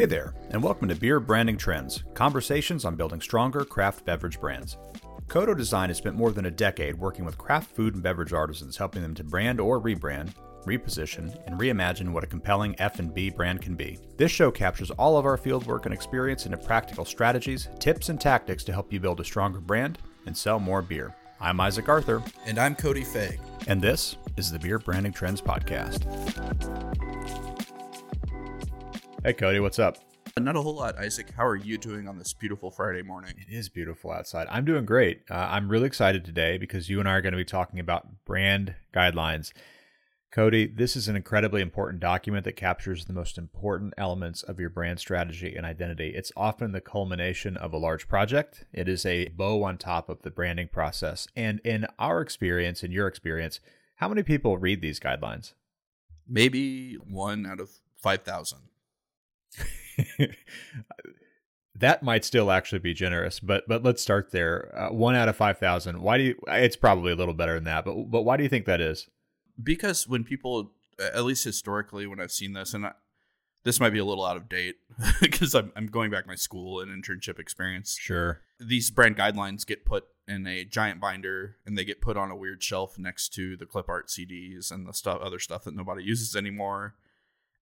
Hey there, and welcome to Beer Branding Trends conversations on building stronger craft beverage brands. Kodo Design has spent more than a decade working with craft food and beverage artisans, helping them to brand or rebrand, reposition, and reimagine what a compelling F&B brand can be. This show captures all of our fieldwork and experience into practical strategies, tips, and tactics to help you build a stronger brand and sell more beer. I'm Isaac Arthur, And I'm Cody Fague. and this is the Beer Branding Trends Podcast. Hey, Cody, what's up? Not a whole lot, Isaac. How are you doing on this beautiful Friday morning? It is beautiful outside. I'm doing great. Uh, I'm really excited today because you and I are going to be talking about brand guidelines. Cody, this is an incredibly important document that captures the most important elements of your brand strategy and identity. It's often the culmination of a large project. It is a bow on top of the branding process. And in our experience, in your experience, how many people read these guidelines? Maybe one out of 5,000. that might still actually be generous, but but let's start there. Uh, one out of five thousand. Why do you? It's probably a little better than that, but but why do you think that is? Because when people, at least historically, when I've seen this, and I, this might be a little out of date because I'm, I'm going back to my school and internship experience. Sure. These brand guidelines get put in a giant binder and they get put on a weird shelf next to the clip art CDs and the stuff, other stuff that nobody uses anymore.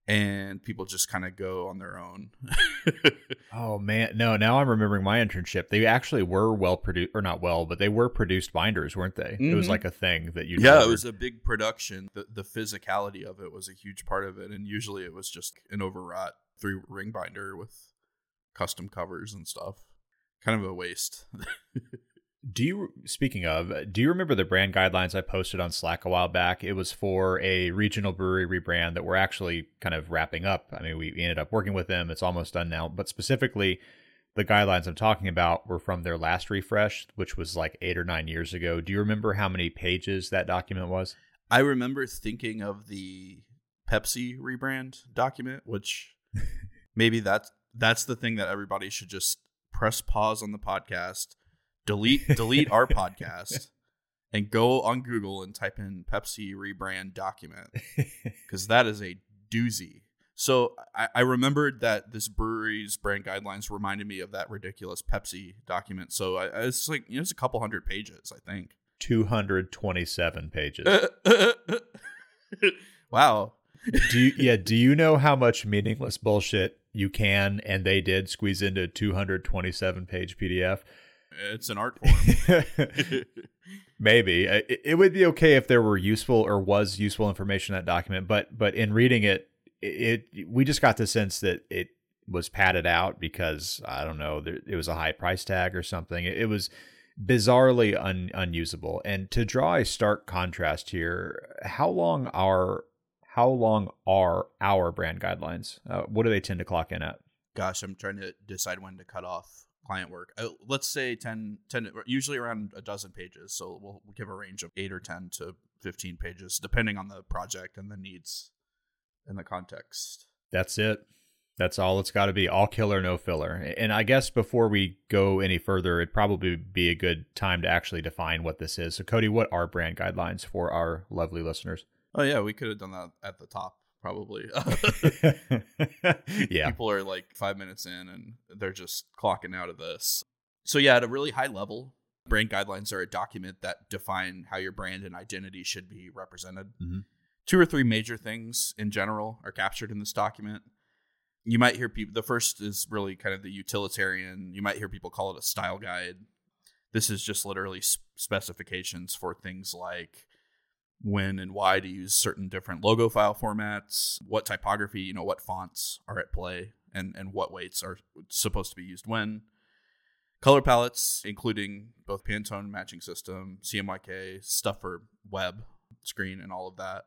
And people just kind of go on their own. Oh man, no! Now I'm remembering my internship. They actually were well produced, or not well, but they were produced binders, weren't they? It was Mhm. like a thing that you. yeah, it was a big production. The the physicality of it was a huge part of it, and usually it was just an overwrought three ring binder with custom covers and stuff. Kind of a waste. Do you speaking of, do you remember the brand guidelines I posted on Slack a while back? It was for a regional brewery rebrand that we're actually kind of wrapping up. I mean, we ended up working with them. It's almost done now, but specifically the guidelines I'm talking about were from their last refresh, which was like 8 or 9 years ago. Do you remember how many pages that document was? I remember thinking of the Pepsi rebrand document, which maybe that's that's the thing that everybody should just press pause on the podcast, delete delete our podcast, and go on Google and type in Pepsi rebrand document because that is a doozy. So I, I remembered that this brewery's brand guidelines reminded me of that ridiculous Pepsi document. So I, I it's like you know, it's a couple hundred pages, I think. 227 pages. wow. do you, yeah, do you know how much meaningless bullshit you can and they did squeeze into a 227 page PDF? It's an art form. Maybe Uh, it, it would be okay if there were useful or was useful information in that document, but but in reading it, it, it we just got the sense that it was padded out because I don't know, there, it was a high price tag or something. It, it was bizarrely un, unusable. And to draw a stark contrast here, how long are how long are our brand guidelines? Uh, what do they tend to clock in at? Gosh, I'm trying to decide when to cut off client work. Uh, let's say 10, 10, usually around a dozen pages. So we'll, we'll give a range of 8 or 10 to 15 pages, depending on the project and the needs and the context. That's it. That's all it's got to be. All killer, no filler. And I guess before we go any further, it'd probably be a good time to actually define what this is. So, Cody, what are brand guidelines for our lovely listeners? Oh, yeah, we could have done that at the top, probably. yeah. People are like five minutes in and they're just clocking out of this. So, yeah, at a really high level, brand guidelines are a document that define how your brand and identity should be represented. Mhm. Two or three major things in general are captured in this document. You might hear people, the first is really kind of the utilitarian. You might hear people call it a style guide. This is just literally specifications for things like when and why to use certain different logo file formats, what typography, you know, what fonts are at play, and, and what weights are supposed to be used when. Color palettes, including both Pantone matching system, CMYK, stuff for web, screen, and all of that.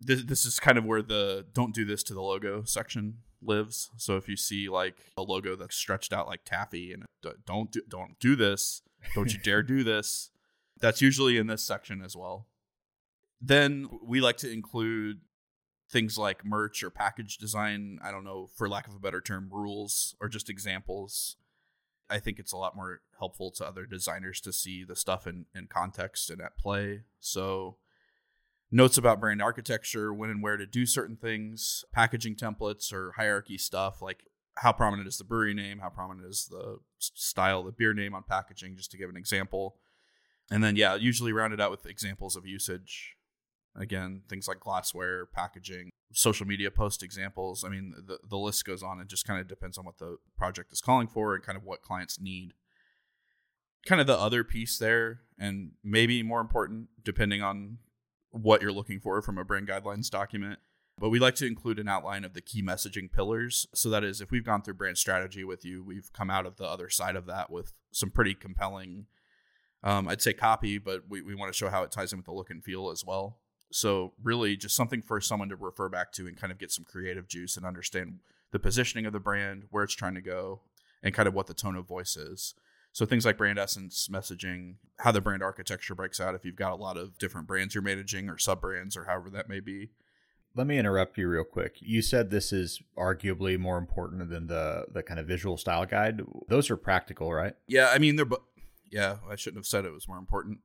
This, this is kind of where the don't do this to the logo section lives. So if you see like a logo that's stretched out like taffy and don't do, don't do this, don't you dare do this, that's usually in this section as well. Then we like to include things like merch or package design. I don't know, for lack of a better term, rules or just examples. I think it's a lot more helpful to other designers to see the stuff in, in context and at play. So, notes about brand architecture, when and where to do certain things, packaging templates or hierarchy stuff. Like how prominent is the brewery name, how prominent is the style, the beer name on packaging, just to give an example. And then, yeah, usually rounded out with examples of usage. Again, things like glassware, packaging, social media post examples. I mean, the, the list goes on. It just kind of depends on what the project is calling for and kind of what clients need. Kind of the other piece there, and maybe more important, depending on what you're looking for from a brand guidelines document. But we like to include an outline of the key messaging pillars. So that is, if we've gone through brand strategy with you, we've come out of the other side of that with some pretty compelling, um, I'd say copy, but we, we want to show how it ties in with the look and feel as well. So really just something for someone to refer back to and kind of get some creative juice and understand the positioning of the brand, where it's trying to go, and kind of what the tone of voice is. So things like brand essence, messaging, how the brand architecture breaks out if you've got a lot of different brands you're managing or sub brands or however that may be. Let me interrupt you real quick. You said this is arguably more important than the the kind of visual style guide. Those are practical, right? Yeah, I mean they're yeah, I shouldn't have said it was more important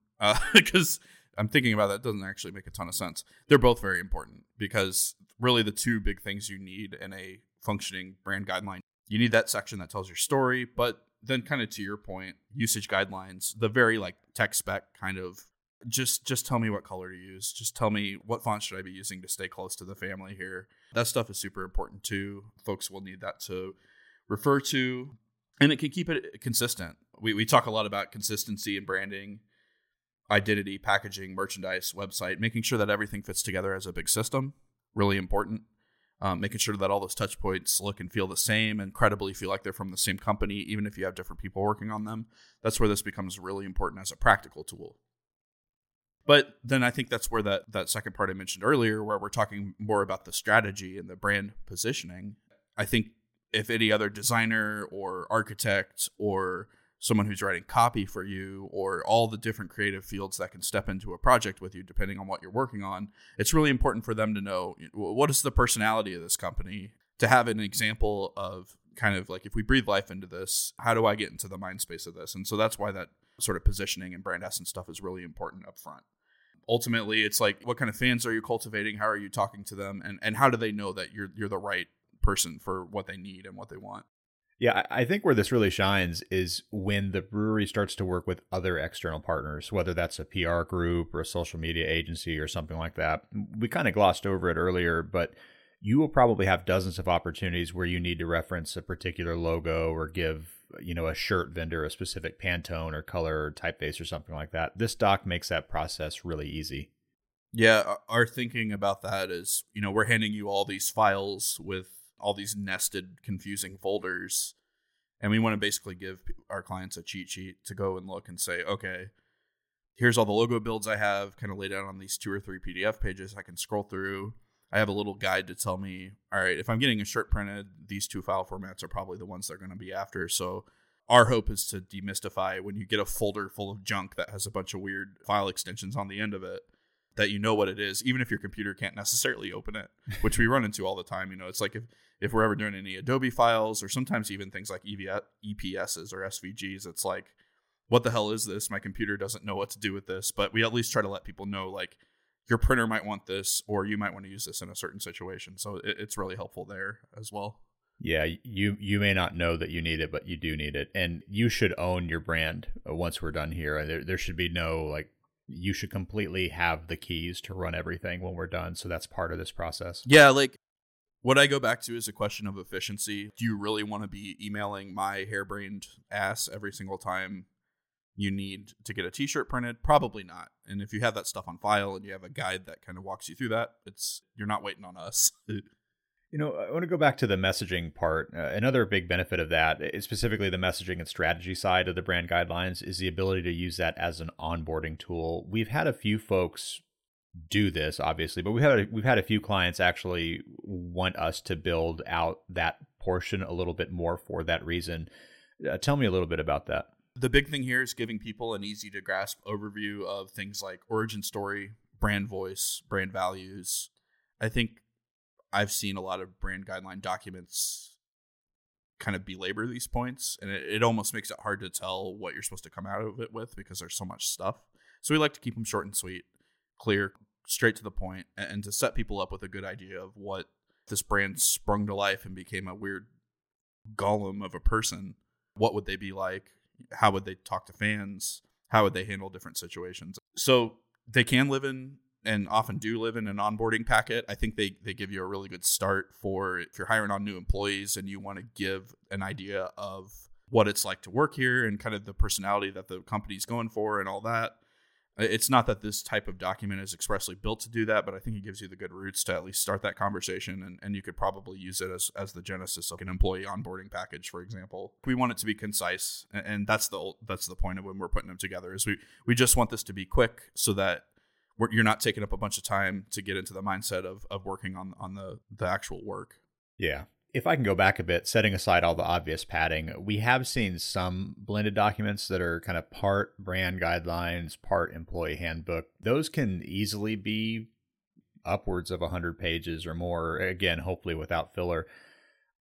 because uh, I'm thinking about that doesn't actually make a ton of sense. They're both very important because really the two big things you need in a functioning brand guideline. You need that section that tells your story, but then kind of to your point, usage guidelines, the very like tech spec kind of just just tell me what color to use. Just tell me what font should I be using to stay close to the family here. That stuff is super important too. Folks will need that to refer to and it can keep it consistent. We we talk a lot about consistency and branding identity, packaging, merchandise, website, making sure that everything fits together as a big system. Really important. Um, making sure that all those touch points look and feel the same and credibly feel like they're from the same company, even if you have different people working on them. That's where this becomes really important as a practical tool. But then I think that's where that, that second part I mentioned earlier, where we're talking more about the strategy and the brand positioning. I think if any other designer or architect or someone who's writing copy for you or all the different creative fields that can step into a project with you depending on what you're working on it's really important for them to know what is the personality of this company? To have an example of kind of like if we breathe life into this how do i get into the mind space of this? And so that's why that sort of positioning and brand essence stuff is really important up front. Ultimately it's like what kind of fans are you cultivating? How are you talking to them? And, and how do they know that you're you're the right person for what they need and what they want yeah, I think where this really shines is when the brewery starts to work with other external partners, whether that's a PR group or a social media agency or something like that. Mm, we kind of glossed over it earlier, but you will probably have dozens of opportunities where you need to reference a particular logo or give, you know, a shirt vendor a specific Pantone or color or typeface or something like that. This doc makes that process really easy. Yeah, our thinking about that is, you know, we're handing you all these files with all these nested, confusing folders. And we want to basically give our clients a cheat sheet to go and look and say, okay, here's all the logo builds I have kind of laid out on these two or three PDF pages I can scroll through. I have a little guide to tell me, all right, if I'm getting a shirt printed, these two file formats are probably the ones they're going to be after. So our hope is to demystify when you get a folder full of junk that has a bunch of weird file extensions on the end of it that you know what it is, even if your computer can't necessarily open it, which we run into all the time. You know, it's like if, if we're ever doing any Adobe files or sometimes even things like EPSs or SVGs, it's like, what the hell is this? My computer doesn't know what to do with this. But we at least try to let people know, like, your printer might want this, or you might want to use this in a certain situation. So it, it's really helpful there as well. Yeah, you you may not know that you need it, but you do need it, and you should own your brand uh, once we're done here. There there should be no like you should completely have the keys to run everything when we're done. So that's part of this process. Yeah, like what I go back to is a question of efficiency. Do you really want to be emailing my harebrained ass every single time you need to get a t-shirt printed? Probably not. And if you have that stuff on file and you have a guide that kind of walks you through that, it's you're not waiting on us. You know, I want to go back to the messaging part. Uh, another big benefit of that, specifically the messaging and strategy side of the brand guidelines, is the ability to use that as an onboarding tool. We've had a few folks do this, obviously, but we've had a, we've had a few clients actually want us to build out that portion a little bit more for that reason. Uh, tell me a little bit about that. The big thing here is giving people an easy to grasp overview of things like origin story, brand voice, brand values. I think I've seen a lot of brand guideline documents kind of belabor these points, and it, it almost makes it hard to tell what you're supposed to come out of it with because there's so much stuff. So we like to keep them short and sweet, clear, straight to the point, and, and to set people up with a good idea of what this brand sprung to life and became a weird golem of a person, what would they be like? How would they talk to fans? How would they handle different situations? So they can live in and often do live in an onboarding packet. I think they they give you a really good start for if you're hiring on new employees and you want to give an idea of what it's like to work here and kind of the personality that the company's going for and all that. It's not that this type of document is expressly built to do that, but I think it gives you the good roots to at least start that conversation, and, and you could probably use it as, as the genesis of an employee onboarding package, for example. We want it to be concise, and that's the that's the point of when we're putting them together. Is we we just want this to be quick so that you're not taking up a bunch of time to get into the mindset of of working on on the the actual work. Yeah, if I can go back a bit, setting aside all the obvious padding, we have seen some blended documents that are kind of part brand guidelines, part employee handbook. Those can easily be upwards of 100 pages or more, again, hopefully without filler.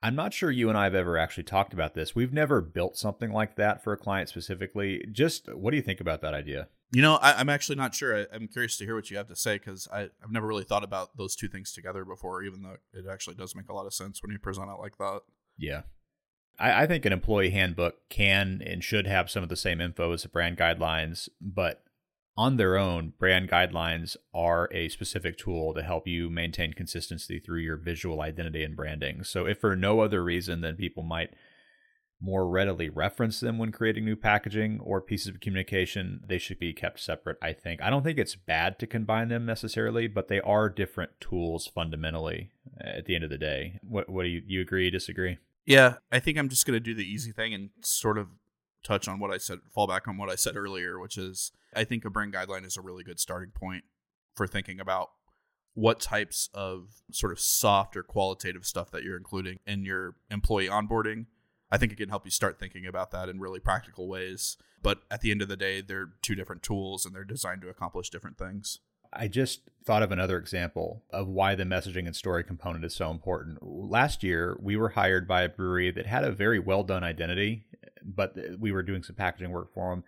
I'm not sure you and I have ever actually talked about this. We've never built something like that for a client specifically. Just what do you think about that idea? You know, I, am actually not sure. I, am curious to hear what you have to say because I've never really thought about those two things together before, even though it actually does make a lot of sense when you present it like that. Yeah. I, I think an employee handbook can and should have some of the same info as the brand guidelines, but on their own, brand guidelines are a specific tool to help you maintain consistency through your visual identity and branding. So, if for no other reason than people might more readily reference them when creating new packaging or pieces of communication, they should be kept separate, I think. I don't think it's bad to combine them necessarily, but they are different tools fundamentally eh, at the end of the day. What, what do you, you agree, disagree? Yeah, I think I'm just going to do the easy thing and sort of touch on what I said, fall back on what I said earlier, which is I think a brand guideline is a really good starting point for thinking about what types of sort of soft or qualitative stuff that you're including in your employee onboarding I think it can help you start thinking about that in really practical ways. But at the end of the day, they're two different tools and they're designed to accomplish different things. I just thought of another example of why the messaging and story component is so important. Last year, we were hired by a brewery that had a very well done identity, but we were doing some packaging work for them.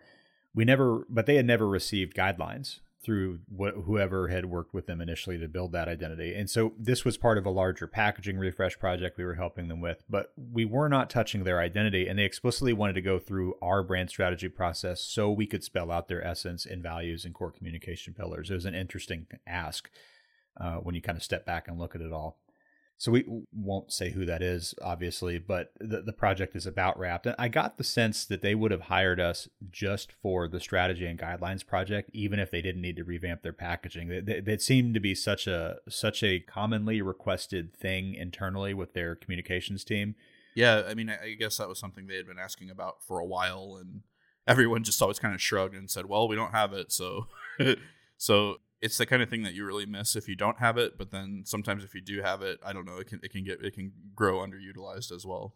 We never, but they had never received guidelines through wh- whoever had worked with them initially to build that identity. And so this was part of a larger packaging refresh project we were helping them with, but we were not touching their identity. And they explicitly wanted to go through our brand strategy process so we could spell out their essence and values and core communication pillars. It was an interesting ask uh, when you kind of step back and look at it all. So we won't say who that is, obviously, but the, the project is about wrapped. And I got the sense that they would have hired us just for the strategy and guidelines project, even if they didn't need to revamp their packaging. It, seemed to be such a such a commonly requested thing internally with their communications team. Yeah, I mean, I guess that was something they had been asking about for a while, and everyone just always kind of shrugged and said, "Well, we don't have it." So, so it's the kind of thing that you really miss if you don't have it. But then sometimes if you do have it, I don't know, it can it can get it can grow underutilized as well.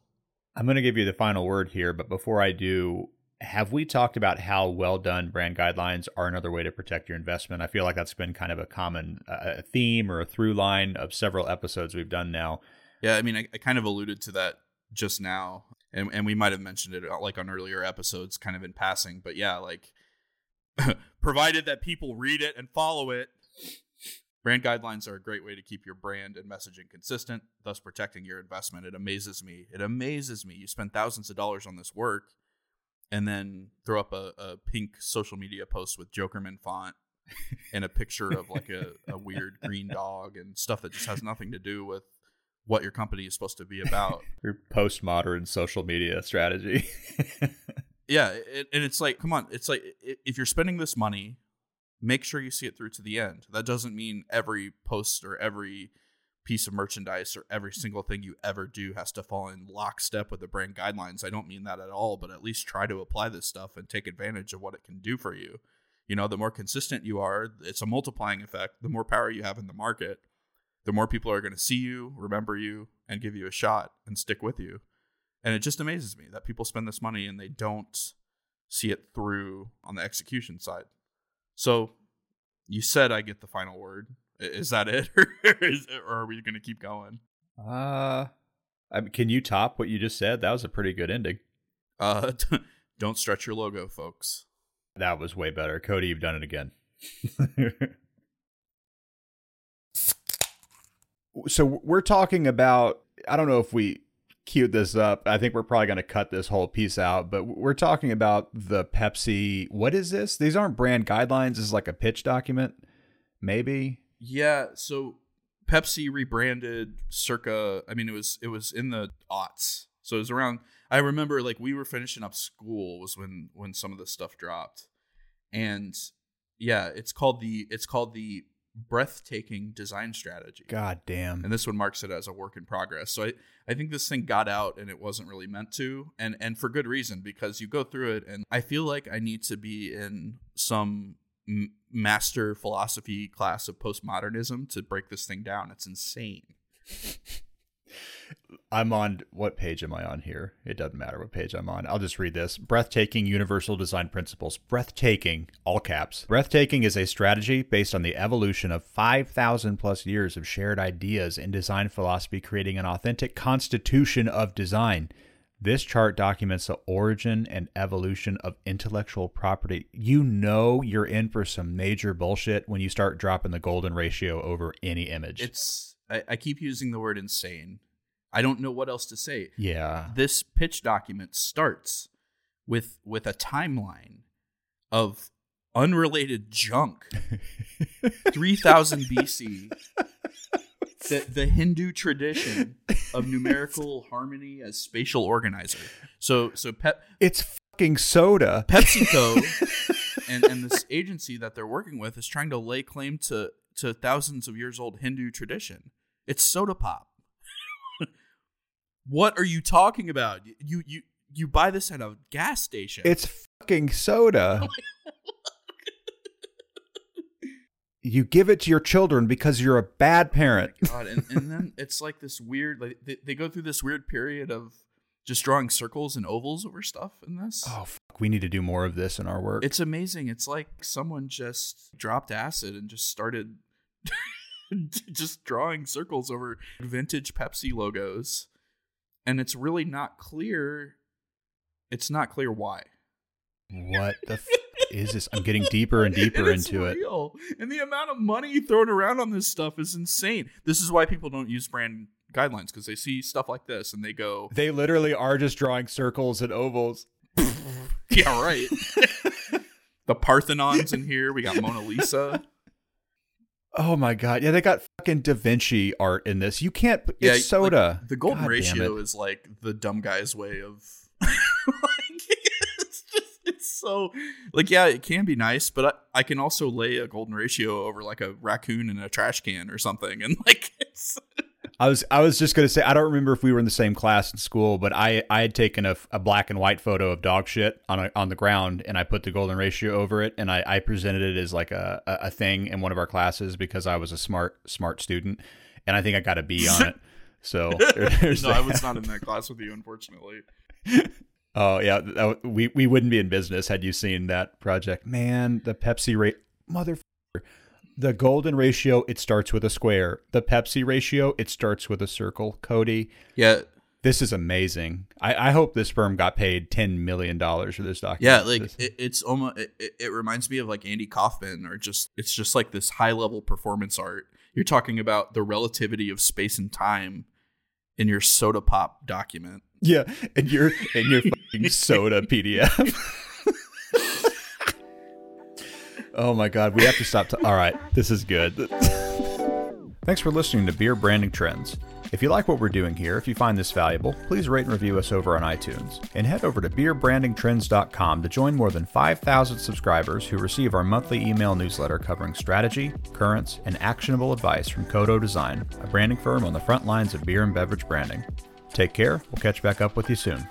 I'm going to give you the final word here, but before I do, have we talked about how well done brand guidelines are another way to protect your investment? I feel like that's been kind of a common uh, theme or a through line of several episodes we've done now. Yeah, I mean, I, I kind of alluded to that just now, and and we might have mentioned it uh, like on earlier episodes, kind of in passing. But yeah, like provided that people read it and follow it. Brand guidelines are a great way to keep your brand and messaging consistent, thus protecting your investment. It amazes me. It amazes me. You spend thousands of dollars on this work and then throw up a, a pink social media post with Jokerman font and a picture of like a, a weird green dog and stuff that just has nothing to do with what your company is supposed to be about. Your postmodern social media strategy. Yeah, it, and it's like, come on, it's like if you're spending this money, make sure you see it through to the end. That doesn't mean every post or every piece of merchandise or every single thing you ever do has to fall in lockstep with the brand guidelines. I don't mean that at all, but at least try to apply this stuff and take advantage of what it can do for you. You know, the more consistent you are, it's a multiplying effect. The more power you have in the market, the more people are going to see you, remember you, and give you a shot and stick with you. And it just amazes me that people spend this money and they don't see it through on the execution side. So you said I get the final word. Is that it? or, is it, or are we going to keep going? Uh, I mean, can you top what you just said? That was a pretty good ending. Uh, don't stretch your logo, folks. That was way better. Cody, you've done it again. so we're talking about, I don't know if we queued this up. I think we're probably going to cut this whole piece out, but we're talking about the Pepsi. What is this? These aren't brand guidelines. This is like a pitch document, maybe. Yeah. So Pepsi rebranded circa. I mean, it was it was in the aughts. So it was around. I remember like we were finishing up school was when when some of this stuff dropped, and yeah, it's called the it's called the breathtaking design strategy. God damn. And this one marks it as a work in progress. So I, I think this thing got out and it wasn't really meant to. And and for good reason, because you go through it and I feel like I need to be in some m- master philosophy class of postmodernism to break this thing down. It's insane. I'm on what page am I on here? It doesn't matter what page I'm on. I'll just read this. Breathtaking Universal Design Principles. Breathtaking, all caps. Breathtaking is a strategy based on the evolution of 5,000 plus years of shared ideas in design philosophy, creating an authentic constitution of design. This chart documents the origin and evolution of intellectual property. You know you're in for some major bullshit when you start dropping the golden ratio over any image. It's I, I keep using the word insane. I don't know what else to say. yeah. This pitch document starts with with a timeline of unrelated junk. 3000 BC. The, the Hindu tradition of numerical harmony as spatial organizer. So so Pep It's fucking soda. PepsiCo and, and this agency that they're working with is trying to lay claim to to thousands of years old Hindu tradition. It's soda pop. What are you talking about? You you you buy this at a gas station. It's fucking soda. you give it to your children because you're a bad oh parent. God, and, and then it's like this weird like they, they go through this weird period of just drawing circles and ovals over stuff in this. Oh fuck, we need to do more of this in our work. It's amazing. It's like someone just dropped acid and just started just drawing circles over vintage Pepsi logos. And it's really not clear. It's not clear why. what the f- is this? I'm getting deeper and deeper And into it. real. And the amount of money thrown around on this stuff is insane. This is why people don't use brand guidelines because they see stuff like this and they go, They literally are just drawing circles and ovals. "Yeah, right." the Parthenon's in here. We got Mona Lisa. Oh my god. Yeah, they got fucking Da Vinci art in this. You can't it's Yeah, like, soda. the golden God ratio is like the dumb guy's way of like it's just it's so like yeah it can be nice but I, I can also lay a golden ratio over like a raccoon in a trash can or something and like it's I was I was just gonna say I don't remember if we were in the same class in school, but I I had taken a, a black and white photo of dog shit on a, on the ground, and I put the golden ratio over it, and I, I presented it as like a, a thing in one of our classes because I was a smart smart student, and I think I got a B on it. So there- no I was not in that class with you unfortunately Oh yeah, that, we we wouldn't be in business had you seen that project. Man, the Pepsi rate, motherfucker. The golden ratio, it starts with a square. The Pepsi ratio, it starts with a circle. Cody, yeah this is amazing. I, I hope this firm got paid ten million dollars for this document. yeah like This- it, it's almost it, it- reminds me of like Andy Kaufman or just it's just like this high level performance art you're talking about the relativity of space and time in your soda pop document yeah, and your and your fucking soda PDF. oh my god, we have to stop. To- All right, this is good. Thanks for listening to Beer Branding Trends. If you like what we're doing here, if you find this valuable, please rate and review us over on iTunes. And head over to beerbrandingtrends.com to join more than 5,000 subscribers who receive our monthly email newsletter covering strategy, currents, and actionable advice from Kodo Design, a branding firm on the front lines of beer and beverage branding. Take care. We'll catch back up with you soon.